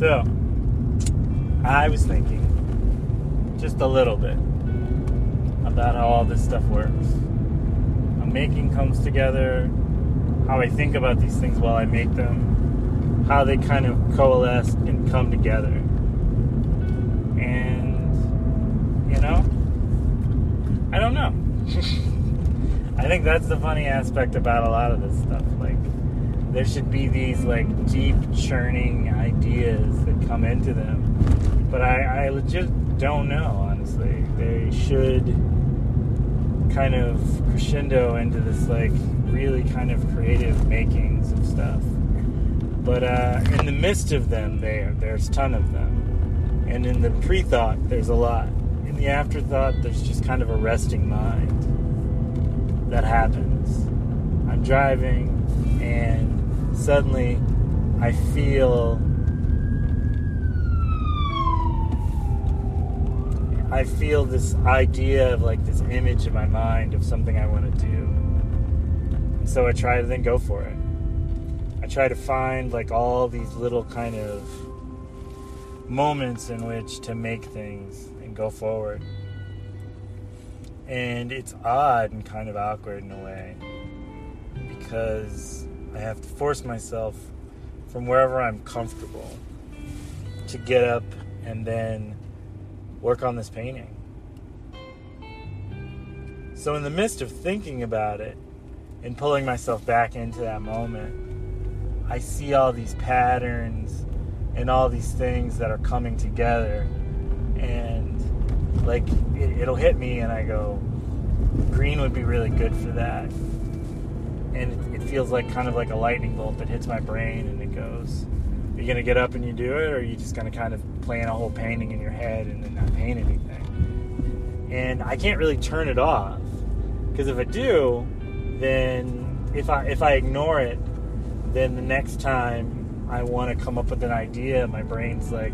So, I was thinking just a little bit about how all this stuff works. How making comes together, how I think about these things while I make them, how they kind of coalesce and come together. And, you know, I don't know. I think that's the funny aspect about a lot of this stuff. Like, there should be these like deep churning ideas that come into them, but I, I legit don't know. Honestly, they should kind of crescendo into this like really kind of creative makings of stuff. But uh, in the midst of them, there there's a ton of them, and in the pre-thought, there's a lot. In the afterthought, there's just kind of a resting mind that happens. I'm driving, and suddenly I feel. I feel this idea of like this image in my mind of something I want to do. And So I try to then go for it. I try to find like all these little kind of moments in which to make things and go forward. And it's odd and kind of awkward in a way because I have to force myself from wherever I'm comfortable to get up and then work on this painting. So, in the midst of thinking about it and pulling myself back into that moment, I see all these patterns and all these things that are coming together. And, like, it, will hit me, and I go, green would be really good for that. And it, it feels like kind of like a lightning bolt that hits my brain, and it goes, Are you to get up and you do it, or are you just to kind of plan a whole painting in your head and then not paint anything? And I can't really turn it off because if I do, then if I if I ignore it, then the next time I want to come up with an idea, my brain's like,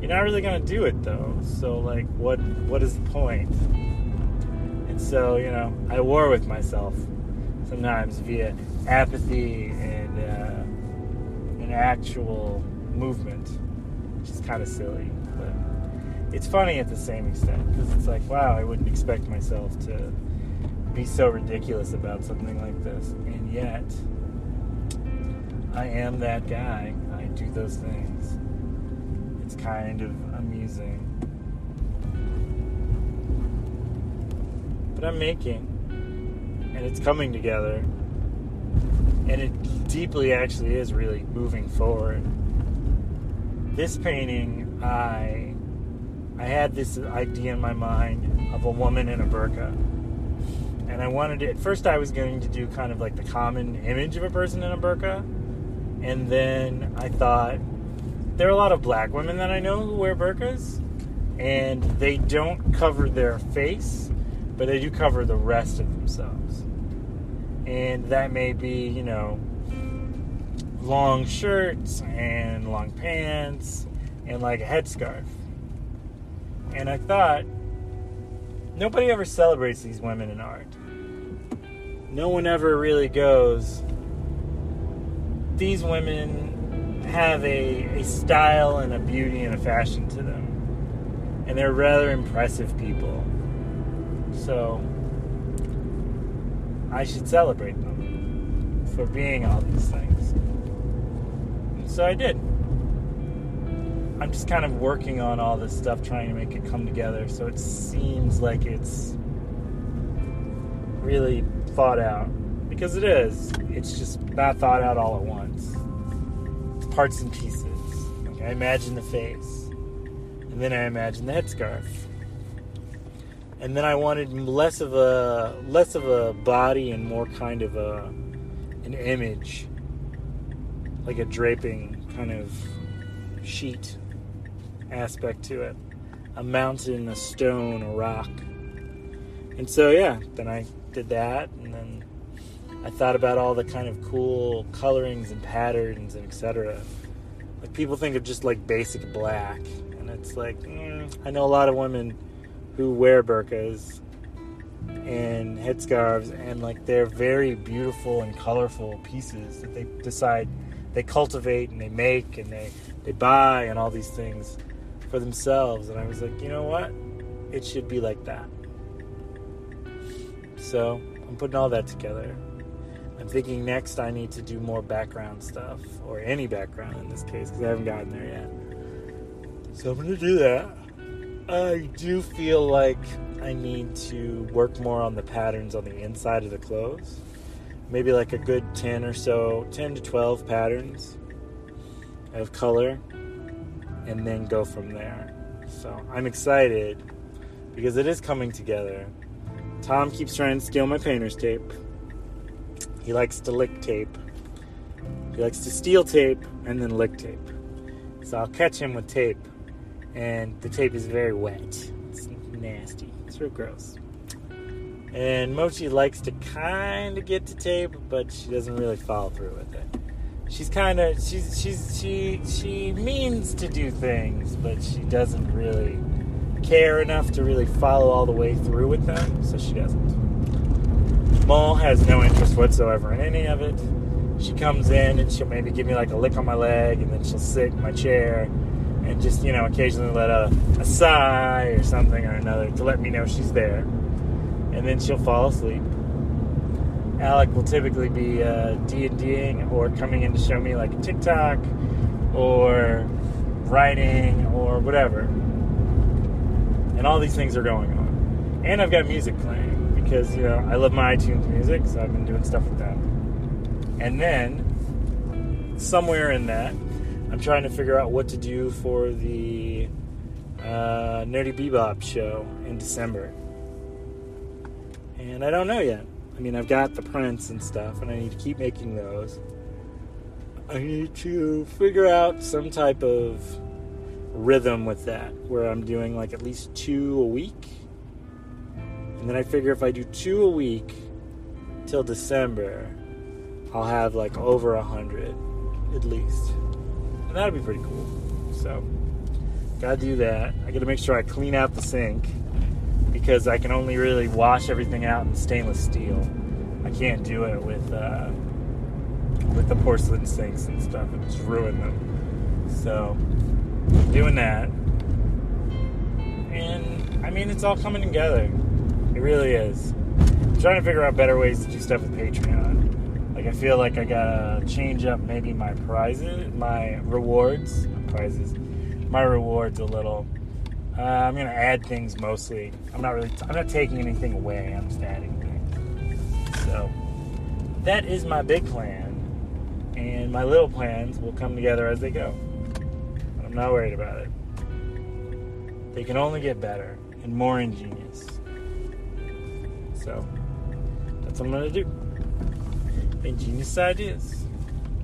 "You're not really gonna do it though." So like, what what is the point? And so you know, I war with myself sometimes via apathy and uh, an actual movement, which is kind of silly, but it's funny at the same extent because it's like, wow, I wouldn't expect myself to be so ridiculous about something like this. And yet, I am that guy. I do those things. It's kind of amusing. But I'm making, and it's coming together. And it deeply actually is really moving forward. This painting, I I had this idea in my mind of a woman in a burqa and I wanted to, at first I was going to do kind of like the common image of a person in a burqa, and then I thought there are a lot of black women that I know who wear burqas, and they don't cover their face, but they do cover the rest of themselves, and that may be you know long shirts and long pants and like a headscarf, and I thought nobody ever celebrates these women in art no one ever really goes, these women have a, a style and a beauty and a fashion to them. And they're rather impressive people. So I should celebrate them for being all these things. so I did. I'm just kind of working on all this stuff, trying to make it come together so it seems like it's really thought out because it is. It's just not thought out all at once. It's parts and pieces. I imagine the face, and then I imagine the headscarf, and then I wanted less of a less of a body and more kind of a an image, like a draping kind of sheet aspect to it, a mountain, a stone, a rock. And so yeah, then I did that, and then I thought about all the kind of cool colorings and patterns and etc. Like people think of just like basic black, and it's like mm, I know a lot of women who wear burqas and headscarves, and like they're very beautiful and colorful pieces that they decide they cultivate and they make and they they buy and all these things for themselves. And I was like, you know what? It should be like that. So I'm putting all that together. I'm thinking next I need to do more background stuff, or any background in this case, because I haven't gotten there yet. So I'm going to do that. I do feel like I need to work more on the patterns on the inside of the clothes. Maybe like a good 10 or so, 10 to 12 patterns of color, and then go from there. So I'm excited because it is coming together. Tom keeps trying to steal my painter's tape. He likes to lick tape. He likes to steal tape and then lick tape. So I'll catch him with tape, and the tape is very wet. It's nasty. It's real gross. And Mochi likes to kind of get to tape, but she doesn't really follow through with it. She's kind of she's she's she she means to do things, but she doesn't really care enough to really follow all the way through with them, so she doesn't. Maul has no interest whatsoever in any of it. She comes in and she'll maybe give me like a lick on my leg, and then she'll sit in my chair and just, you know, occasionally let a, a sigh or something or another to let me know she's there. And then she'll fall asleep. Alec will typically be uh, D&Ding or coming in to show me like a TikTok or writing or whatever and all these things are going on. And I've got music playing because you know I love my iTunes music, so I've been doing stuff with that. And then somewhere in that, I'm trying to figure out what to do for the uh, Nerdy Bebop show in December. And I don't know yet. I mean, I've got the prints and stuff, and I need to keep making those. I need to figure out some type of rhythm with that where I'm doing like at least two a week. And then I figure if I do two a week till December, I'll have like over a hundred at least. That'd be pretty cool. So, gotta do that. I gotta make sure I clean out the sink because I can only really wash everything out in stainless steel. I can't do it with uh, with the porcelain sinks and stuff and just ruin them. So, doing that. And I mean, it's all coming together. It really is. I'm trying to figure out better ways to do stuff with Patreon. Like, I feel like I gotta change up maybe my prizes, my rewards, prizes, my rewards a little. Uh, I'm gonna add things mostly. I'm not really, I'm not taking anything away. I'm just adding things. So that is my big plan, and my little plans will come together as they go But I'm not worried about it. They can only get better and more ingenious. So, that's what I'm to do. Ingenious ideas.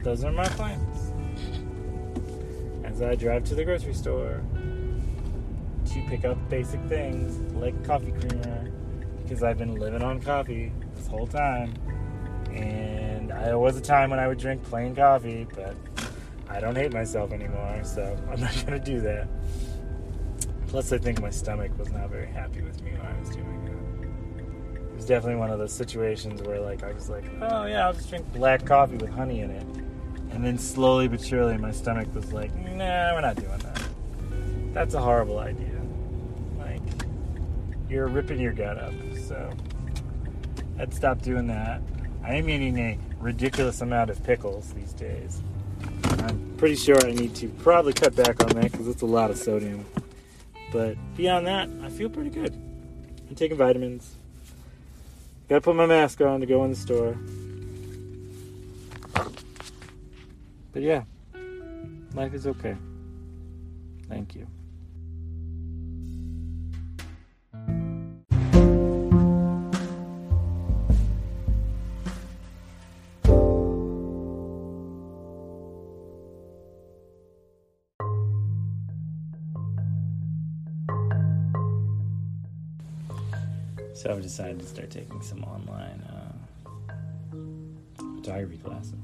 Those are my plans. As I drive to the grocery store to pick up basic things like coffee creamer, because I've been living on coffee this whole time. And there was a time when I would drink plain coffee, but I don't hate myself anymore, so I'm not going to do that. Plus, I think my stomach was not very happy with me when I was doing it. Was definitely one of those situations where, like, I was like, oh, yeah, I'll just drink black coffee with honey in it. And then slowly but surely, my stomach was like, nah, we're not doing that. That's a horrible idea. Like, you're ripping your gut up. So, I'd stop doing that. I am eating a ridiculous amount of pickles these days. I'm pretty sure I need to probably cut back on that because it's a lot of sodium. But beyond that, I feel pretty good. I'm taking vitamins. Gotta put my mask on to go in the store. But yeah, life is okay. Thank you. So I've decided to start taking some online uh, photography classes,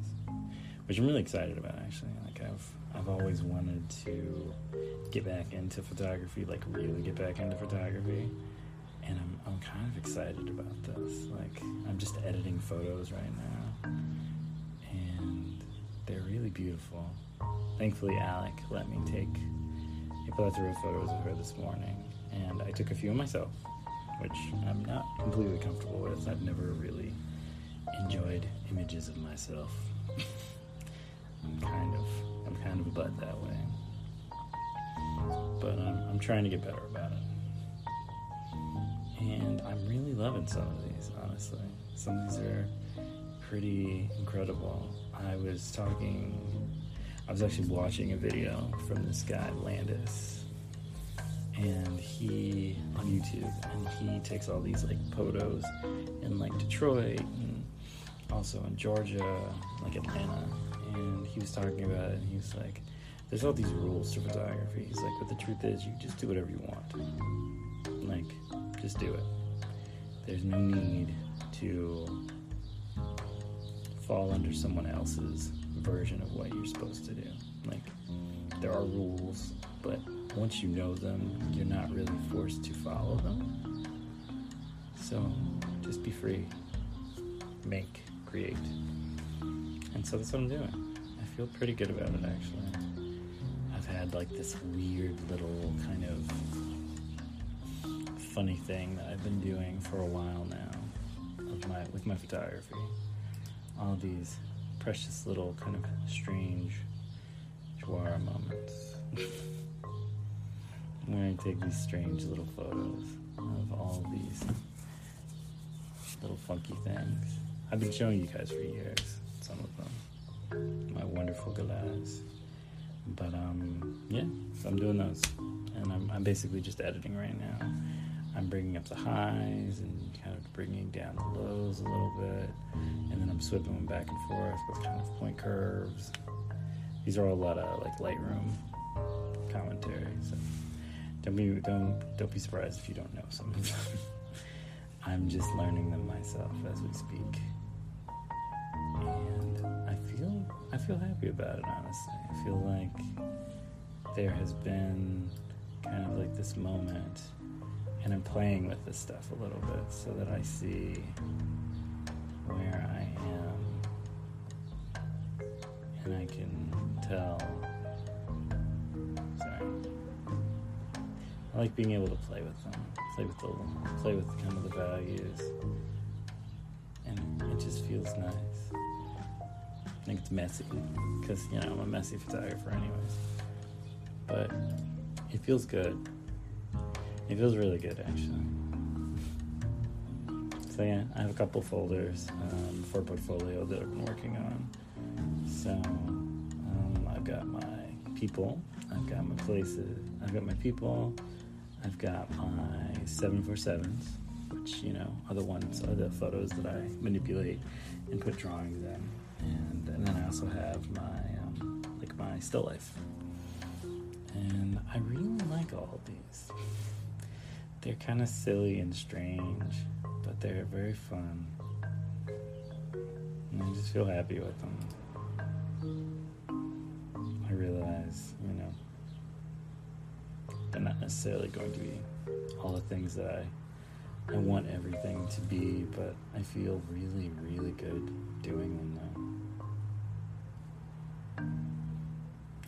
which I'm really excited about. Actually, like I've I've always wanted to get back into photography, like really get back into photography, and I'm I'm kind of excited about this. Like I'm just editing photos right now, and they're really beautiful, thankfully, Alec let me take a plethora of photos of her this morning, and I took a few of myself, which I'm not completely comfortable with. I've never really enjoyed images of myself. I'm kind of, I'm kind of a bud that way, but um, I'm trying to get better about it. And I'm really loving some of these, honestly. Some of these are pretty incredible. I was talking, I was actually watching a video from this guy, Landis, and he, on YouTube, and he takes all these like photos in like Detroit and also in Georgia, like Atlanta, and he was talking about it, and he was like, there's all these rules to photography. He's like, but the truth is, you just do whatever you want. Like, just do it. There's no need to fall under someone else's version of what you're supposed to do. Like, there are rules, but once you know them, you're not really forced to follow them. So, just be free. Make, create. And so that's what I'm doing. I feel pretty good about it, actually. I've had like this weird little kind of funny thing that I've been doing for a while now of my with my photography all these precious little kind of strange Joara moments. when I take these strange little photos of all these little funky things. I've been showing you guys for years, some of them. My wonderful galas. But um, yeah, so I'm doing those. And I'm, I'm basically just editing right now. I'm bringing up the highs and kind of bringing down the lows a little bit, and then I'm sweeping them back and forth with kind of point curves. These are all a lot of like Lightroom commentary, so don't be don't don't be surprised if you don't know some of them. I'm just learning them myself as we speak, and I feel I feel happy about it. Honestly, I feel like there has been kind of like this moment and I'm playing with this stuff a little bit so that I see where I am and I can tell. I like being able to play with them, play with the, play with kind of the values, and it just feels nice. I think it's messy because you know I'm a messy photographer, anyways. But it feels good it feels really good, actually. So yeah, I have a couple folders um, for portfolio that I've been working on. So um, I've got my people, I've got my places, I've got my people, I've got my 747s, which you know are the ones are the photos that I manipulate and put drawings in, and, and then I also have my um, like my still life, and I really like all these they're kind of silly and strange, but they're very fun. And I just feel happy with them. I realize, you know, they're not necessarily going to be all the things that I I want everything to be, but I feel really, really good doing them.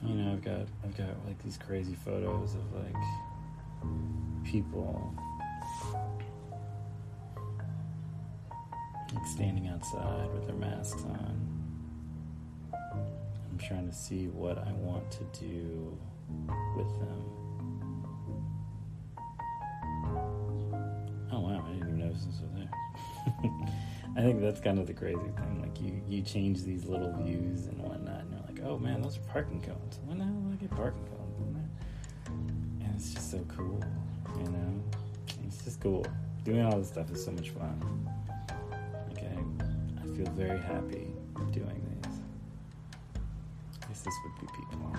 You know, I've got I've got like these crazy photos of like people like standing outside with their masks on. I'm trying to see what I want to do with them. Was there. I think that's kind of the crazy thing. Like you, you change these little views and whatnot, and you're like, oh man, those are parking cones. When the hell did I get parking cones in there? And it's just so cool, you know. It's just cool. Doing all this stuff is so much fun. Okay, I feel very happy doing these. I guess this would be people.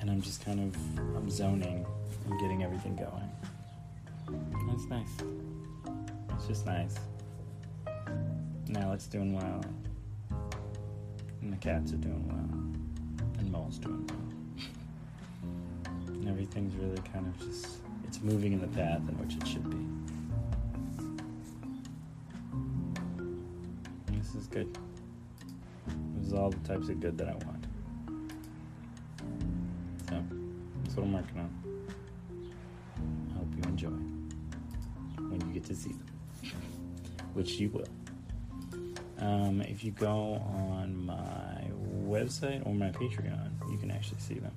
And I'm just kind of I'm zoning and getting everything going. That's nice. It's just nice. Now it's doing well. And the cats are doing well. And Mole's doing well. and everything's really kind of just it's moving in the path in which it should be. This is good. This is all the types of good that I want. So that's what I'm working on. To see them, which you will. Um, if you go on my website or my Patreon, you can actually see them.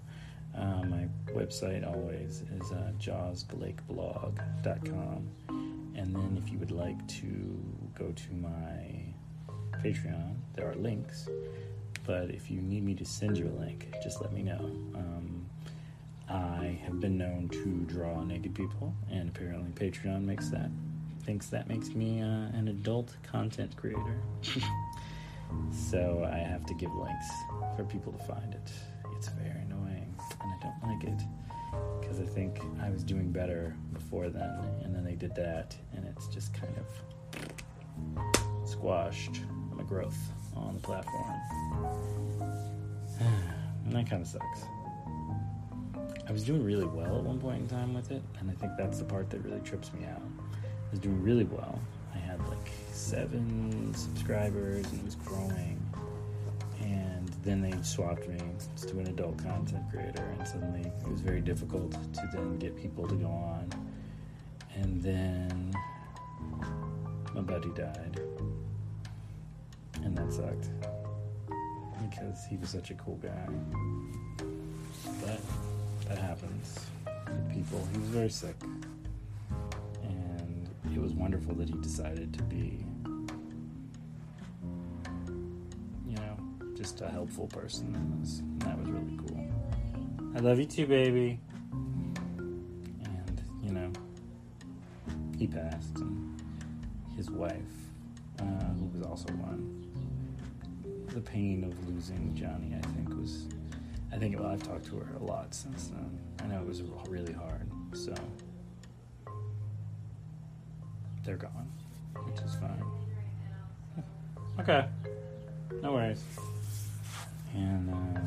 Uh, my website always is uh, jawsblakeblog.com. And then if you would like to go to my Patreon, there are links. But if you need me to send you a link, just let me know. Um, I have been known to draw naked people, and apparently Patreon makes that thinks that makes me uh, an adult content creator. so I have to give links for people to find it. It's very annoying, and I don't like it because I think I was doing better before then, and then they did that, and it's just kind of squashed my growth on the platform. and that kind of sucks. I was doing really well at one point in time with it, and I think that's the part that really trips me out was doing really well. I had like seven subscribers and it was growing. And then they swapped me to an adult content creator, and suddenly it was very difficult to then get people to go on. And then my buddy died, and that sucked because he was such a cool guy. But that happens to people. He was very sick it was wonderful that he decided to be, you know, just a helpful person. And, was, and that was really cool. I love you too, baby. And, you know, he passed, and his wife, uh, who was also one, the pain of losing Johnny, I think, was. I think, well, I've talked to her a lot since then. I know it was really hard, so they're gone, which is fine. Okay, no worries. And uh,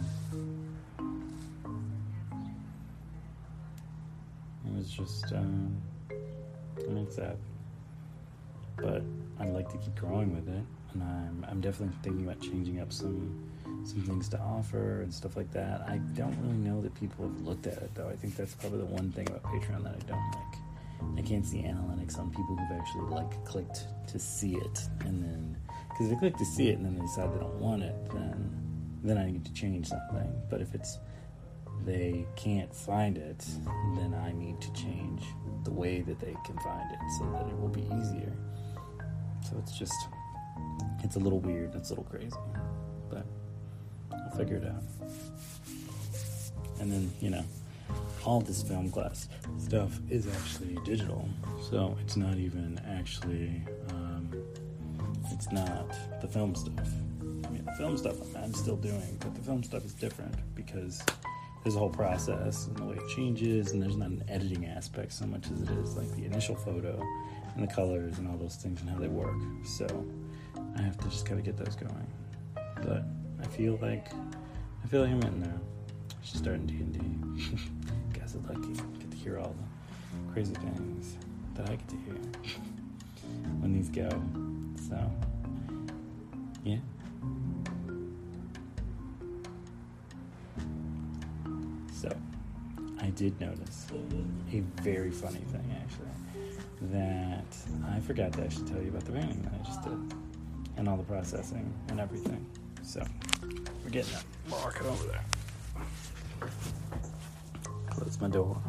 it was just, um, I mean, sad, but I'd like to keep growing with it, and I'm I'm definitely thinking about changing up some some things to offer and stuff like that. I don't really know that people have looked at it though. I think that's probably the one thing about Patreon that I don't like. I can't see analytics on people who've actually like clicked to see it, and then because they click to see it and then they decide they don't want it, then then I need to change something. But if it's they can't find it, then I need to change the way that they can find it so that it will be easier. So it's just it's a little weird, it's a little crazy, but I'll figure it out. And then you know all this film class stuff is actually digital. So it's not even actually, um, it's not the film stuff. I mean, the film stuff I'm still doing, but the film stuff is different because there's a whole process and the way it changes, and there's not an editing aspect so much as it is like the initial photo and the colors and all those things and how they work. So I have to just kind of get those going. But I feel like I feel like I'm in there. I should start in D and D. so lucky. Get to hear all the crazy things that I get to hear when these go. So, yeah. So, I did notice a very funny thing actually that I forgot to actually tell you about the painting that I just did and all the processing and everything. So, we're getting that market over there close my door.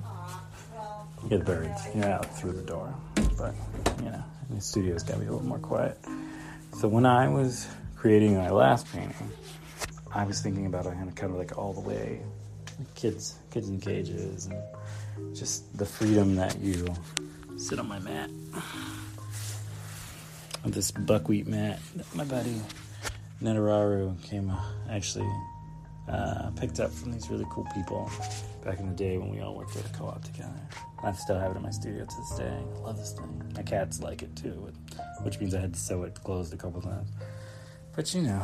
You get birds, you're out through the door. But, you know, the studio's gotta be a little more quiet. So when I was creating my last painting, I was thinking about it kind of, like all the way kids, kids in cages, and just the freedom that you sit on my mat. On this buckwheat mat my buddy Netararu came uh, actually uh, picked up from these really cool people back in the day when we all worked at a co-op together. I still have it in my studio to this day. I love this thing. My cats like it too, which means I had to sew it closed a couple times. But you know,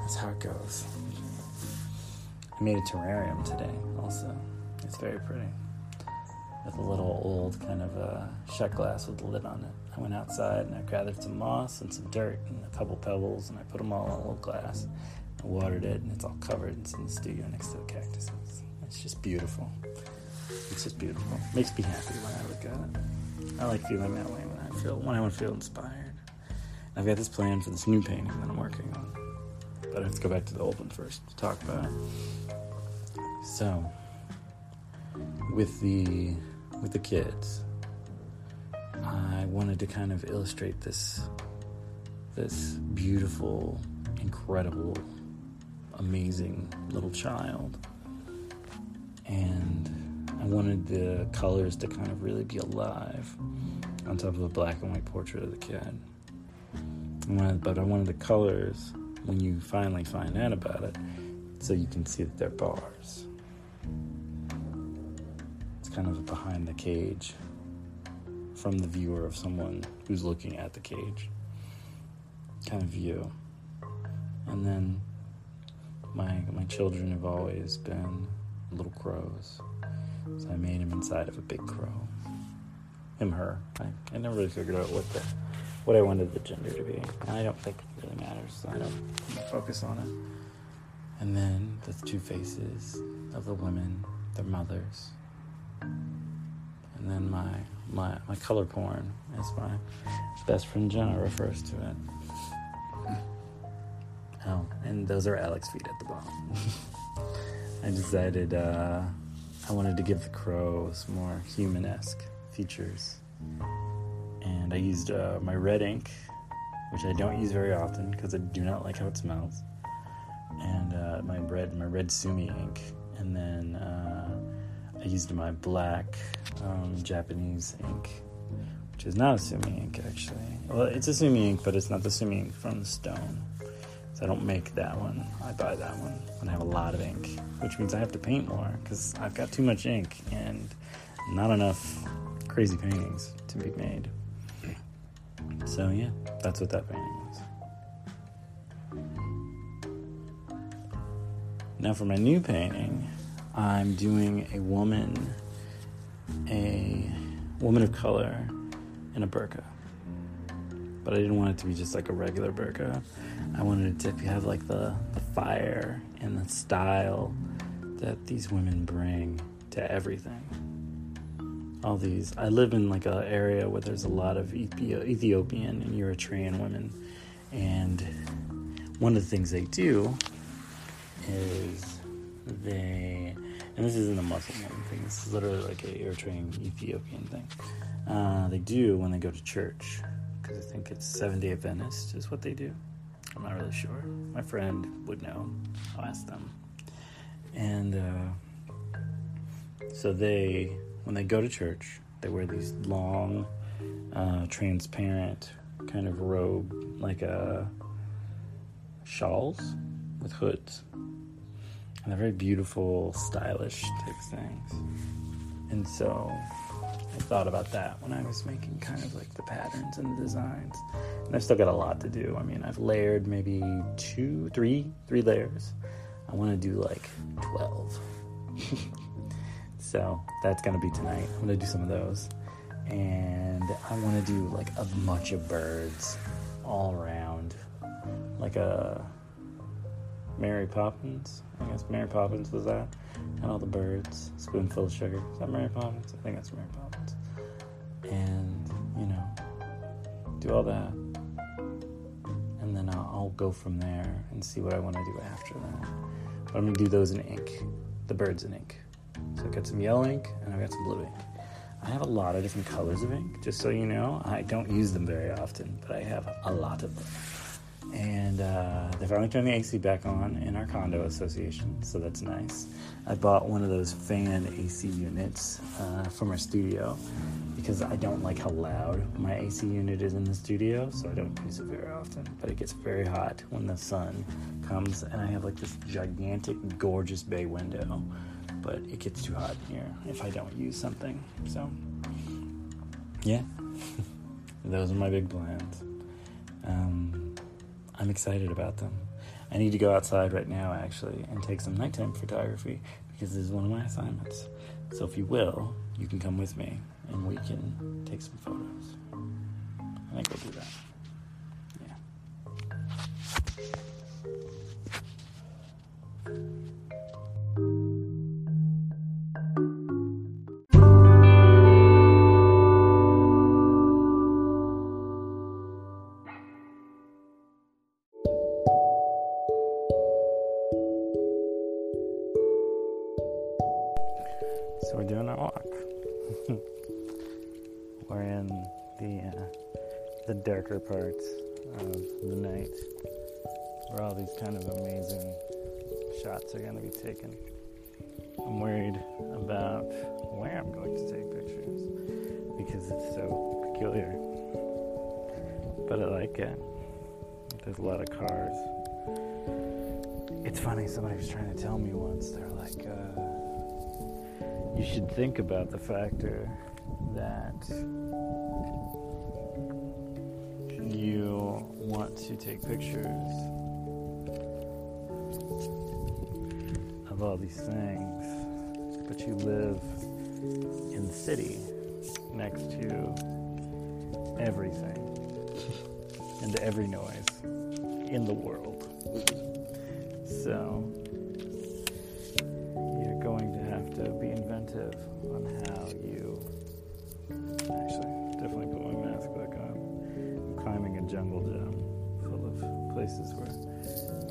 that's how it goes. I made a terrarium today also. It's very pretty. With a little old kind of uh, a shot glass with a lid on it. I went outside and I gathered some moss and some dirt and a couple pebbles and I put them all in a little glass I watered it, and it's all covered. and It's in the studio next to the cactuses. It's just beautiful. It's just beautiful. Makes me happy when I look at it. I like feeling that way when I feel when I want to feel inspired. I've got this plan for this new painting that I'm working on, but I have to go back to the old one first to talk about it. So, with the with the kids, I wanted to kind of illustrate this this beautiful, incredible, amazing little child. And I wanted the colors to kind of really be alive on top of a black and white portrait of the kid. But I wanted the colors when you finally find out about it so you can see that they're bars. It's kind of behind the cage from the viewer of someone who's looking at the cage kind of view. And then my my children have always been little crows. So I made him inside of a big crow. Him, her. I, I never really figured out what the what I wanted the gender to be. And I don't think it really matters, so I don't focus on it. And then the two faces of the women, their mothers. And then my my my color porn, as my best friend Jenna refers to it. Oh, and those are Alex feet at the bottom. I decided uh, I wanted to give the crow some more human-esque features, and I used uh, my red ink, which I don't use very often because I do not like how it smells, and uh, my red my red sumi ink, and then uh, I used my black um, Japanese ink, which is not a sumi ink actually. Well, it's a sumi ink, but it's not the sumi ink from the stone. So I don't make that one. I buy that one when I have a lot of ink, which means I have to paint more because I've got too much ink and not enough crazy paintings to be made. So yeah, that's what that painting was. Now for my new painting, I'm doing a woman, a woman of color in a burqa but I didn't want it to be just like a regular burqa. I wanted to have like the, the fire and the style that these women bring to everything. All these, I live in like an area where there's a lot of Ethiopian and Eritrean women, and one of the things they do is they, and this isn't a Muslim thing, this is literally like a Eritrean Ethiopian thing. Uh, they do when they go to church because I think it's Seven Day Adventist is what they do. I'm not really sure. My friend would know. I'll ask them. And uh, so they, when they go to church, they wear these long, uh, transparent kind of robe, like a uh, shawls with hoods. And they're very beautiful, stylish type things. And so I thought about that when I was making kind of like the patterns and the designs. And I've still got a lot to do. I mean, I've layered maybe two, three, three layers. I want to do like 12. so that's going to be tonight. I'm going to do some of those. And I want to do like a bunch of birds all around. Like a Mary Poppins. I guess Mary Poppins was that. And all the birds. Spoonful of sugar. Is that Mary Poppins? I think that's Mary Poppins. And, you know, do all that. And then I'll, I'll go from there and see what I want to do after that. But I'm going to do those in ink. The birds in ink. So I've got some yellow ink and I've got some blue ink. I have a lot of different colors of ink, just so you know. I don't use them very often, but I have a lot of them and uh, they finally turned the AC back on in our condo association, so that's nice. I bought one of those fan AC units uh, our studio because I don't like how loud my AC unit is in the studio, so I don't use it very often. But it gets very hot when the sun comes, and I have like this gigantic, gorgeous bay window, but it gets too hot in here if I don't use something. So, yeah, those are my big plans. Um, I'm excited about them. I need to go outside right now, actually, and take some nighttime photography because this is one of my assignments. So, if you will, you can come with me and we can take some photos. I think we'll do that. So we're doing our walk. we're in the uh, the darker parts of the night, where all these kind of amazing shots are going to be taken. I'm worried about where I'm going to take pictures because it's so peculiar. But I like it. There's a lot of cars. It's funny, somebody was trying to tell me once, they're like, uh, you should think about the factor that you want to take pictures of all these things, but you live in the city next to everything and every noise in the world. Places where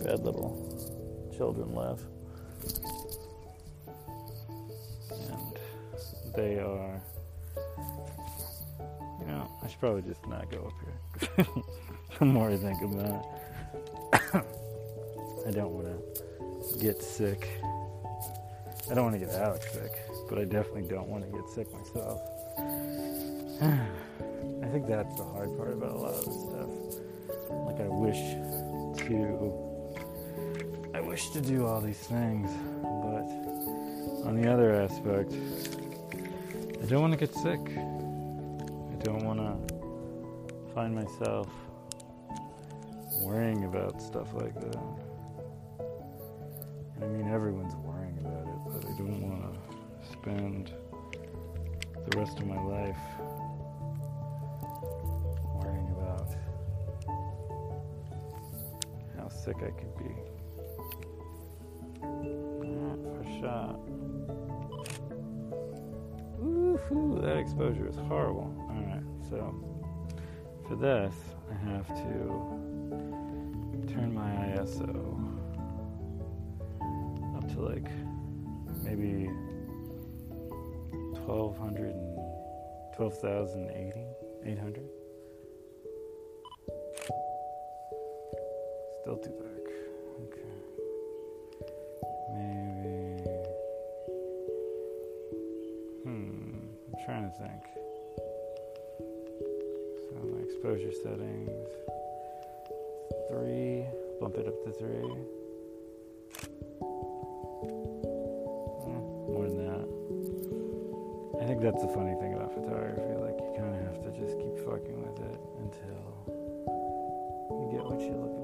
bad little children live. And they are you know, I should probably just not go up here. the more I think about it. I don't want to get sick. I don't want to get Alex sick, but I definitely don't want to get sick myself. I think that's the hard part about a lot of this stuff. Like I wish to I wish to do all these things, but on the other aspect, I don't want to get sick. I don't want to find myself worrying about stuff like that. I mean, everyone's worrying about it, but I don't want to spend the rest of my life sick I could be. Woohoo, that exposure is horrible. Alright, so for this, I have to turn my ISO up to like maybe 1200 and 12,080, 800. Still too dark. Okay. Maybe. Hmm. I'm trying to think. So my exposure settings. Three. Bump it up to three. Eh, more than that. I think that's the funny thing about photography. Like you kind of have to just keep fucking with it until you get what you're looking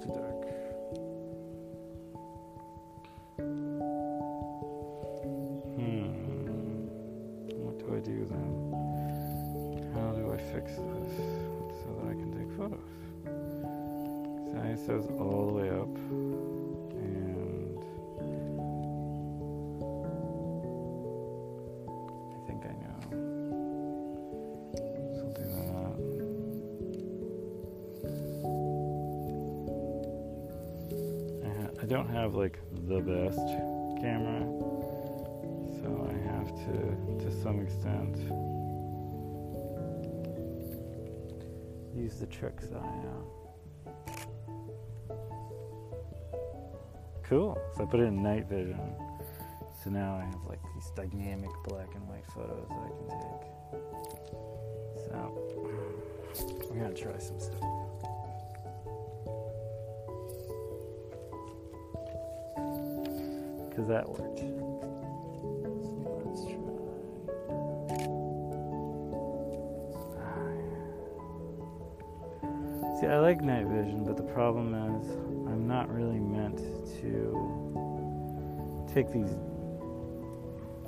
Still too don't have like the best camera, so I have to, to some extent, use the tricks that I know. Cool. So I put it in night vision. So now I have like these dynamic black and white photos that I can take. So we're gonna try some stuff. Cause that worked. So let's try. See, I like night vision, but the problem is I'm not really meant to take these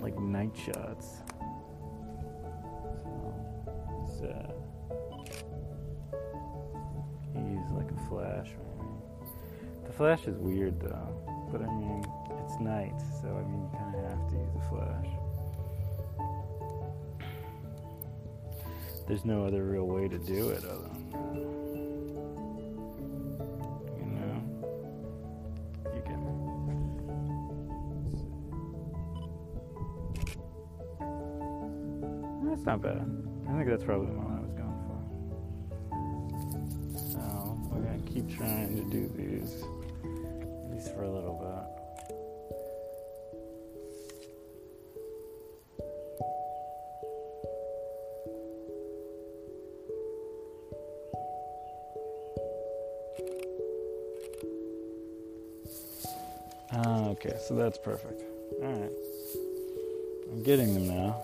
like night shots. So, uh, use like a flash. The flash is weird though, but I mean night, so I mean, you kind of have to use a flash. There's no other real way to do it other than that. You know? You get me. That's not bad. I think that's probably the one I was going for. So, we're gonna keep trying to do these, at least for a little bit. So that's perfect. Alright. I'm getting them now.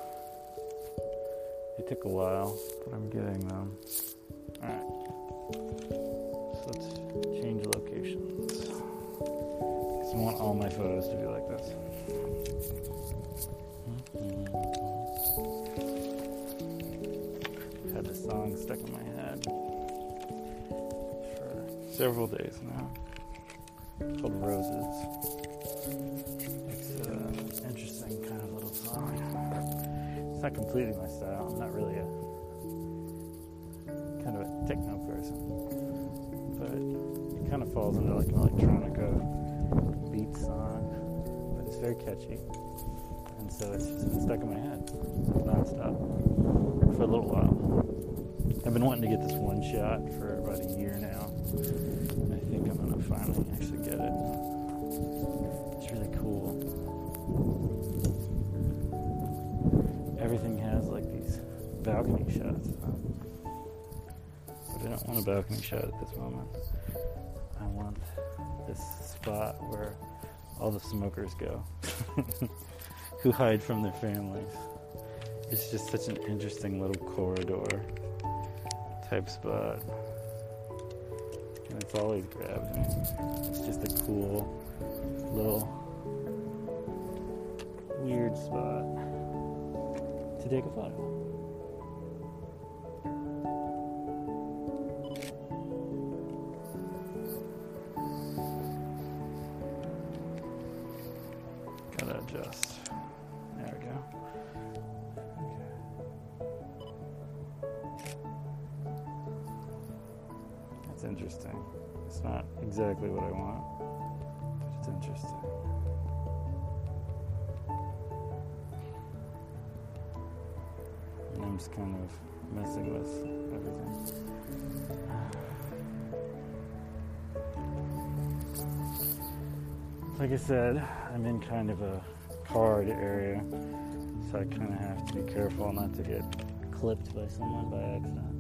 It took a while, but I'm getting them. Alright. So let's change locations. Because I want all my photos to be like this. Had this song stuck in my head for several days now. It's called Roses. It's an interesting kind of little song. It's not completely my style. I'm not really a kind of a techno person, but it kind of falls into like an electronica beat song. But it's very catchy, and so it's just been stuck in my head nonstop for a little while. I've been wanting to get this one shot for about a year now. I think I'm gonna finally actually get it. Really cool. Everything has like these balcony shots. But I don't want a balcony shot at this moment. I want this spot where all the smokers go who hide from their families. It's just such an interesting little corridor type spot. And it's always grabbed me. It's just a cool little weird spot to take a photo. Gotta adjust. There we go. Okay. That's interesting. It's not exactly what I want, kind of messing with everything. Like I said, I'm in kind of a card area, so I kind of have to be careful not to get clipped by someone by accident.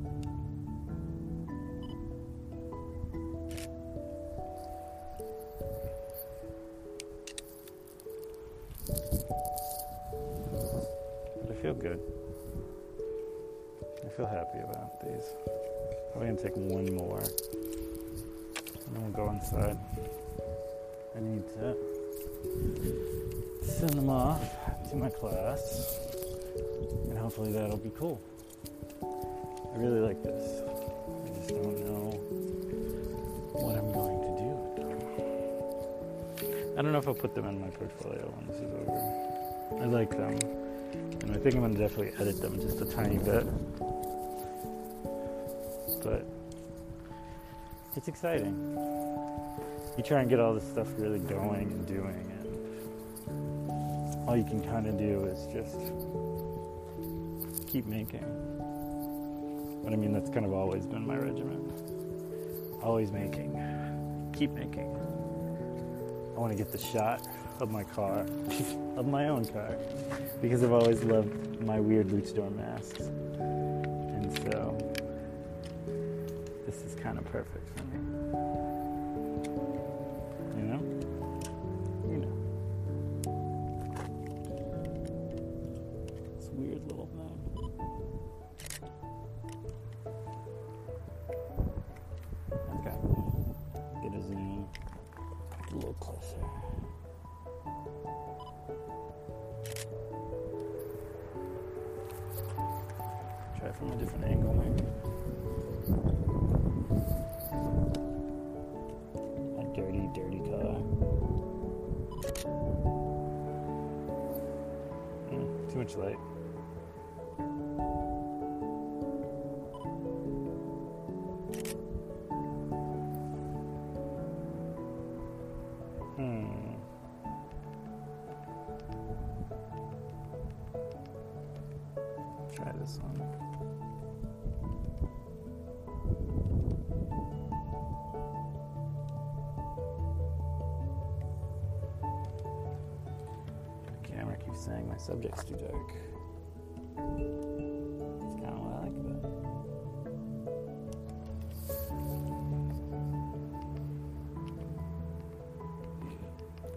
These. Probably gonna take one more. And then we'll go inside. I need to send them off to my class. And hopefully that'll be cool. I really like this. I just don't know what I'm going to do with them. I don't know if I'll put them in my portfolio when this is over. I like them. And I think I'm to definitely edit them just a tiny bit. It's exciting. You try and get all this stuff really going and doing, and all you can kind of do is just keep making. But I mean, that's kind of always been my regimen. Always making. Keep making. I want to get the shot of my car, of my own car, because I've always loved my weird luchador masks. And so, kind of perfect for me. You know? You know. This weird little thing. Okay. Get a zoom a little closer. Try from a different angle, maybe. Mm, too subject's too dark. That's kind of what I like about it.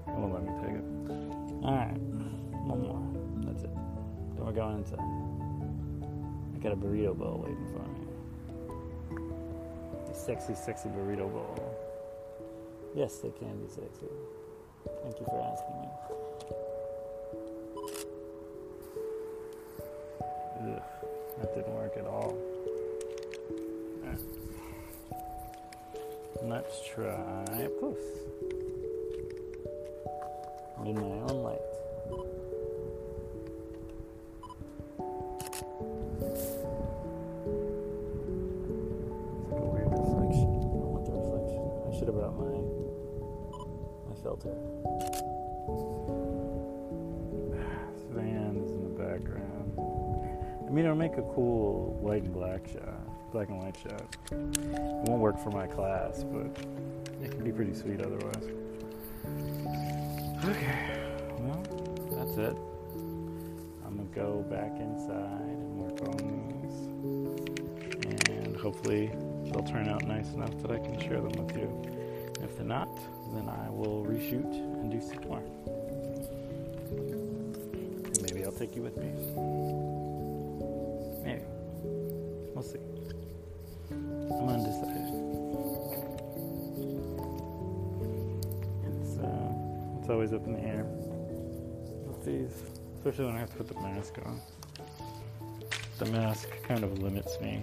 It won't let me take it. Alright, one more. That's it. Then we're going inside. I got a burrito bowl waiting for me. The sexy, sexy burrito bowl. Yes, they can be sexy. Thank you for asking me. That didn't work at all. Alright. Let's try Puss. In my own light. Make a cool white and black shot, black and white shot. It won't work for my class, but it can be pretty sweet otherwise. Okay, well, that's it. I'm gonna go back inside and work on these, and hopefully they'll turn out nice enough that I can share them with you. If they're not, then I will reshoot and do some more. Maybe I'll take you with me. It's always up in the air with these, especially when I have to put the mask on. The mask kind of limits me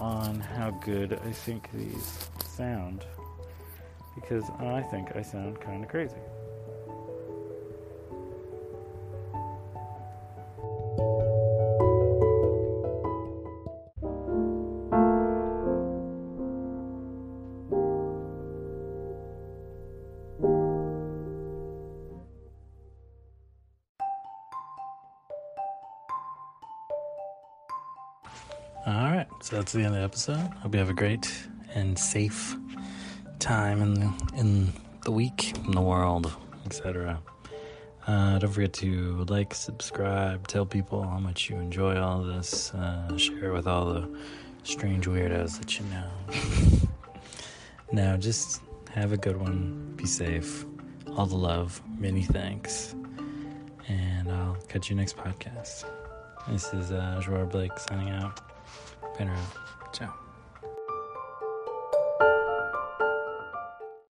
on how good I think these sound because I think I sound kind of crazy. That's the end of the episode. Hope you have a great and safe time in the, in the week, in the world, etc. Uh, don't forget to like, subscribe, tell people how much you enjoy all this, uh, share with all the strange weirdos that you know. now, just have a good one. Be safe. All the love. Many thanks. And I'll catch you next podcast. This is uh, Joar Blake signing out. Been around. Ciao.